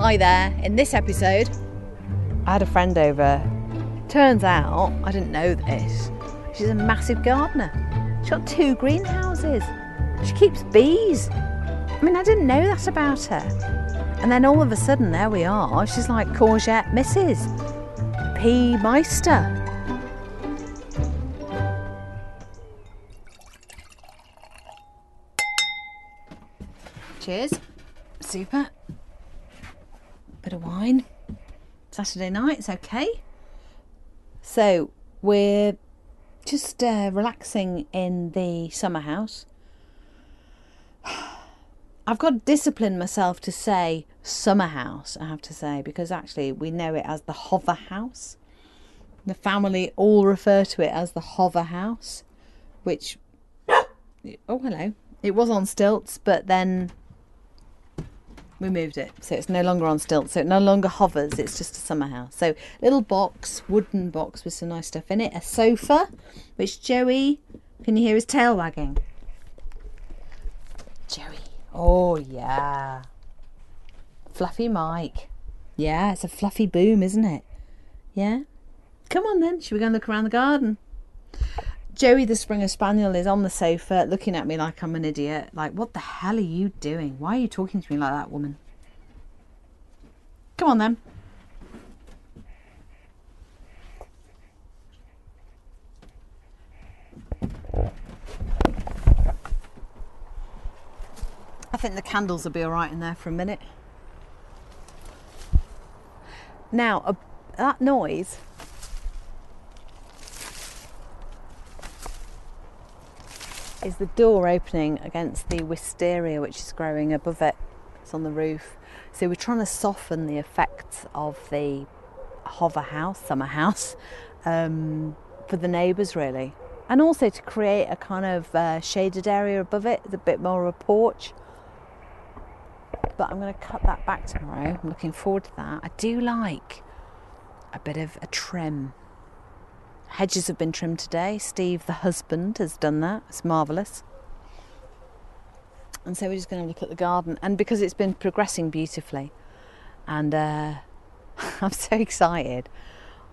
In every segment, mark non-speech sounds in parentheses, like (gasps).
Hi there. In this episode, I had a friend over. Turns out, I didn't know this. She's a massive gardener. She's got two greenhouses. She keeps bees. I mean, I didn't know that about her. And then all of a sudden, there we are. She's like courgette Mrs. P. Meister. Cheers. Super. Bit of wine. Saturday night, it's okay. So, we're just uh, relaxing in the summer house. (sighs) I've got to discipline myself to say summer house, I have to say, because actually we know it as the hover house. The family all refer to it as the hover house, which, oh, hello. It was on stilts, but then we moved it. So it's no longer on stilts. So it no longer hovers. It's just a summer house. So little box wooden box with some nice stuff in it. A sofa which joey can you hear his tail wagging? Joey. Oh yeah. Fluffy mike yeah it's a fluffy boom isn't it? Yeah? Come on then. Should we go and look around the garden Joey the Springer Spaniel is on the sofa looking at me like I'm an idiot. Like, what the hell are you doing? Why are you talking to me like that, woman? Come on then. I think the candles will be alright in there for a minute. Now, uh, that noise is the door opening against the wisteria which is growing above it. It's on the roof. So we're trying to soften the effects of the hover house, summer house, um, for the neighbours really. And also to create a kind of uh, shaded area above it, a bit more of a porch. But I'm going to cut that back tomorrow. I'm looking forward to that. I do like a bit of a trim Hedges have been trimmed today. Steve, the husband, has done that. It's marvellous. And so we're just going to look at the garden. And because it's been progressing beautifully, and uh, (laughs) I'm so excited,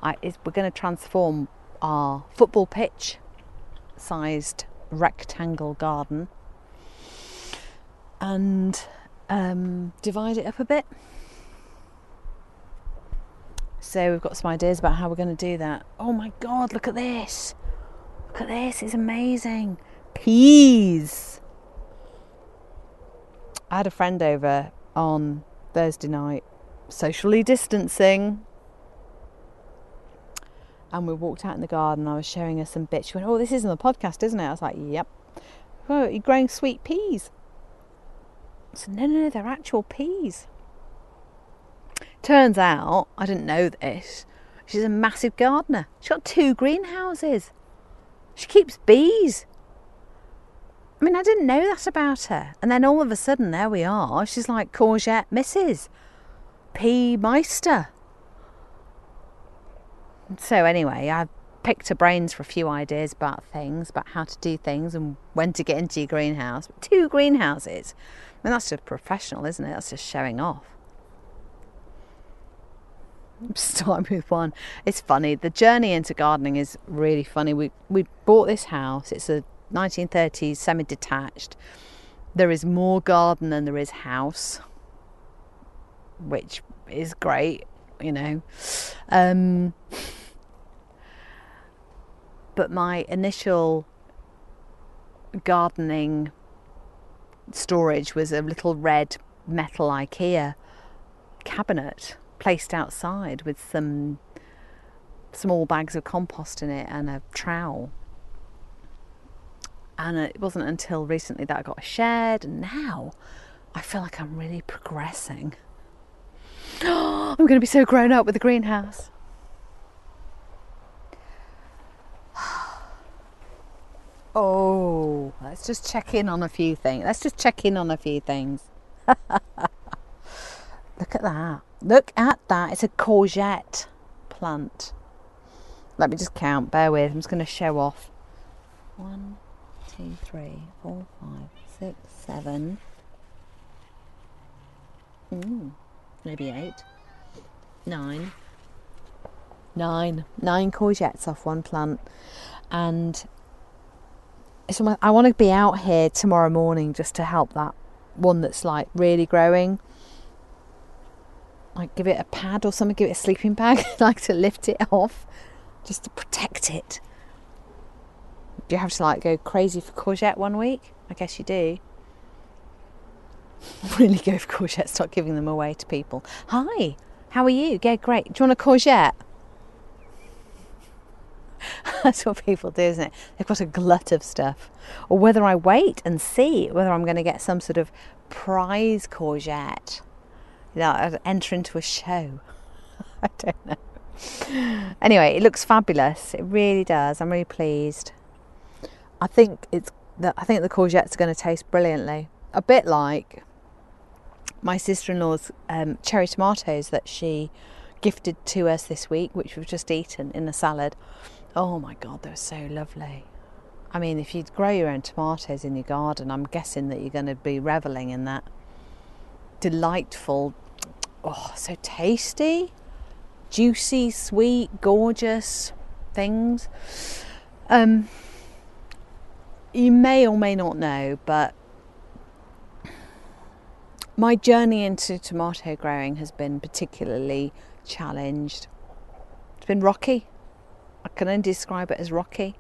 I, we're going to transform our football pitch sized rectangle garden and um, divide it up a bit so we've got some ideas about how we're going to do that. Oh my god, look at this! Look at this, it's amazing. Peas! I had a friend over on Thursday night, socially distancing. And we walked out in the garden. I was showing her some bits. She went, Oh, this isn't the podcast, isn't it? I was like, Yep. Oh, you're growing sweet peas. I said, No, no, no, they're actual peas. Turns out, I didn't know this, she's a massive gardener. She's got two greenhouses. She keeps bees. I mean, I didn't know that about her. And then all of a sudden, there we are. She's like courgette Mrs. P. Meister. So, anyway, I picked her brains for a few ideas about things, about how to do things and when to get into your greenhouse. Two greenhouses. I mean, that's just professional, isn't it? That's just showing off. Start with one. It's funny. The journey into gardening is really funny. We we bought this house. It's a 1930s semi-detached. There is more garden than there is house, which is great, you know. Um, but my initial gardening storage was a little red metal IKEA cabinet placed outside with some small bags of compost in it and a trowel. And it wasn't until recently that I got a shed, and now I feel like I'm really progressing. (gasps) I'm going to be so grown up with the greenhouse. (sighs) Oh, let's just check in on a few things. Let's just check in on a few things. (laughs) Look at that. Look at that. It's a courgette plant. Let me just count. Bear with. I'm just going to show off. One, two, three, four, five, six, seven. Mm. maybe eight, nine, nine, nine courgettes off one plant, and so I want to be out here tomorrow morning just to help that one that's like really growing. Like give it a pad or something, give it a sleeping bag, (laughs) like to lift it off, just to protect it. Do you have to like go crazy for courgette one week? I guess you do. (laughs) really go for courgette, start giving them away to people. Hi, how are you? Yeah, great. Do you want a courgette? (laughs) That's what people do, isn't it? They've got a glut of stuff. Or whether I wait and see whether I'm going to get some sort of prize courgette. You know, enter into a show. (laughs) I don't know. Anyway, it looks fabulous. It really does. I'm really pleased. I think it's the, I think the courgettes are going to taste brilliantly. A bit like my sister-in-law's um, cherry tomatoes that she gifted to us this week, which we've just eaten in a salad. Oh my God, they were so lovely. I mean, if you grow your own tomatoes in your garden, I'm guessing that you're going to be reveling in that delightful, oh, so tasty, juicy, sweet, gorgeous things. Um, you may or may not know, but my journey into tomato growing has been particularly challenged. It's been rocky. I can only describe it as rocky.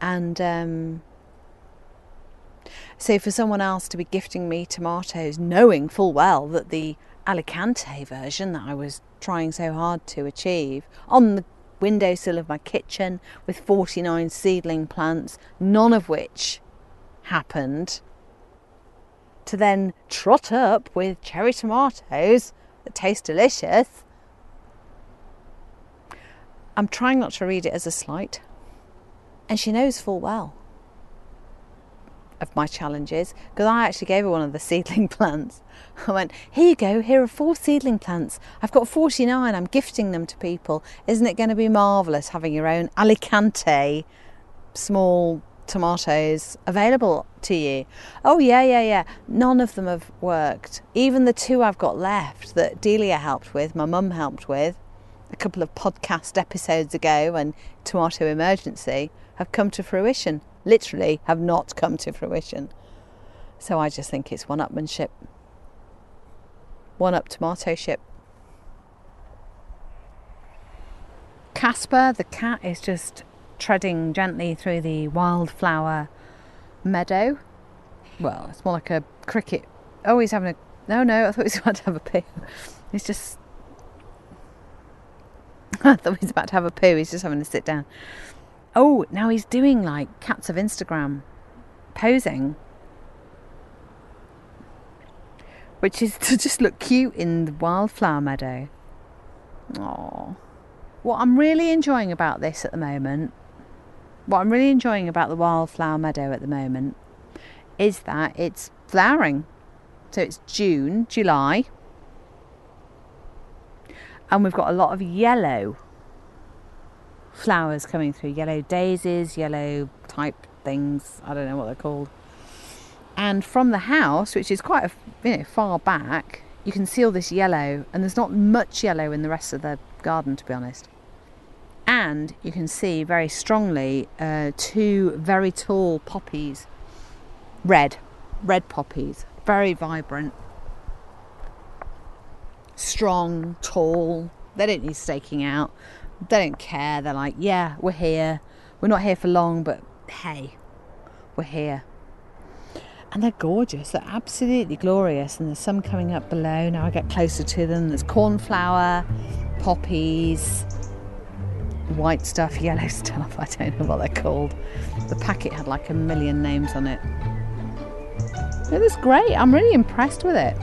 And um, so, for someone else to be gifting me tomatoes, knowing full well that the Alicante version that I was trying so hard to achieve on the windowsill of my kitchen with 49 seedling plants, none of which happened, to then trot up with cherry tomatoes that taste delicious I'm trying not to read it as a slight. And she knows full well of my challenges because I actually gave her one of the (laughs) seedling plants. I went, Here you go, here are four seedling plants. I've got 49, I'm gifting them to people. Isn't it going to be marvellous having your own Alicante small tomatoes available to you? Oh, yeah, yeah, yeah. None of them have worked. Even the two I've got left that Delia helped with, my mum helped with, a couple of podcast episodes ago and Tomato Emergency have come to fruition. Literally, have not come to fruition. So I just think it's one upmanship. One up tomato ship. Casper, the cat, is just treading gently through the wildflower meadow. Well, it's more like a cricket. Oh, he's having a. No, no, I thought he was (laughs) about to have a poo. He's just (laughs) I thought he was about to have a poo. He's just having to sit down. Oh, now he's doing like cats of Instagram posing, which is (laughs) to just look cute in the wildflower meadow. Oh, what I'm really enjoying about this at the moment, what I'm really enjoying about the wildflower meadow at the moment, is that it's flowering. So it's June, July, and we've got a lot of yellow flowers coming through yellow daisies, yellow type things. I don't know what they're called. And from the house, which is quite a, you know, far back, you can see all this yellow, and there's not much yellow in the rest of the garden, to be honest. And you can see very strongly uh, two very tall poppies, red, red poppies, very vibrant strong, tall. They don't need staking out. They don't care. They're like, yeah, we're here. We're not here for long, but hey, we're here. And they're gorgeous. They're absolutely glorious. And there's some coming up below. Now I get closer to them. There's cornflower, poppies, white stuff, (laughs) yellow stuff. I don't know what they're called. The packet had like a million names on it. It was great. I'm really impressed with it.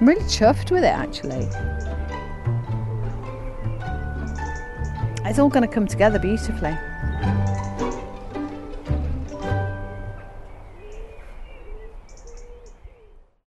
I'm really chuffed with it actually. It's all going to come together beautifully.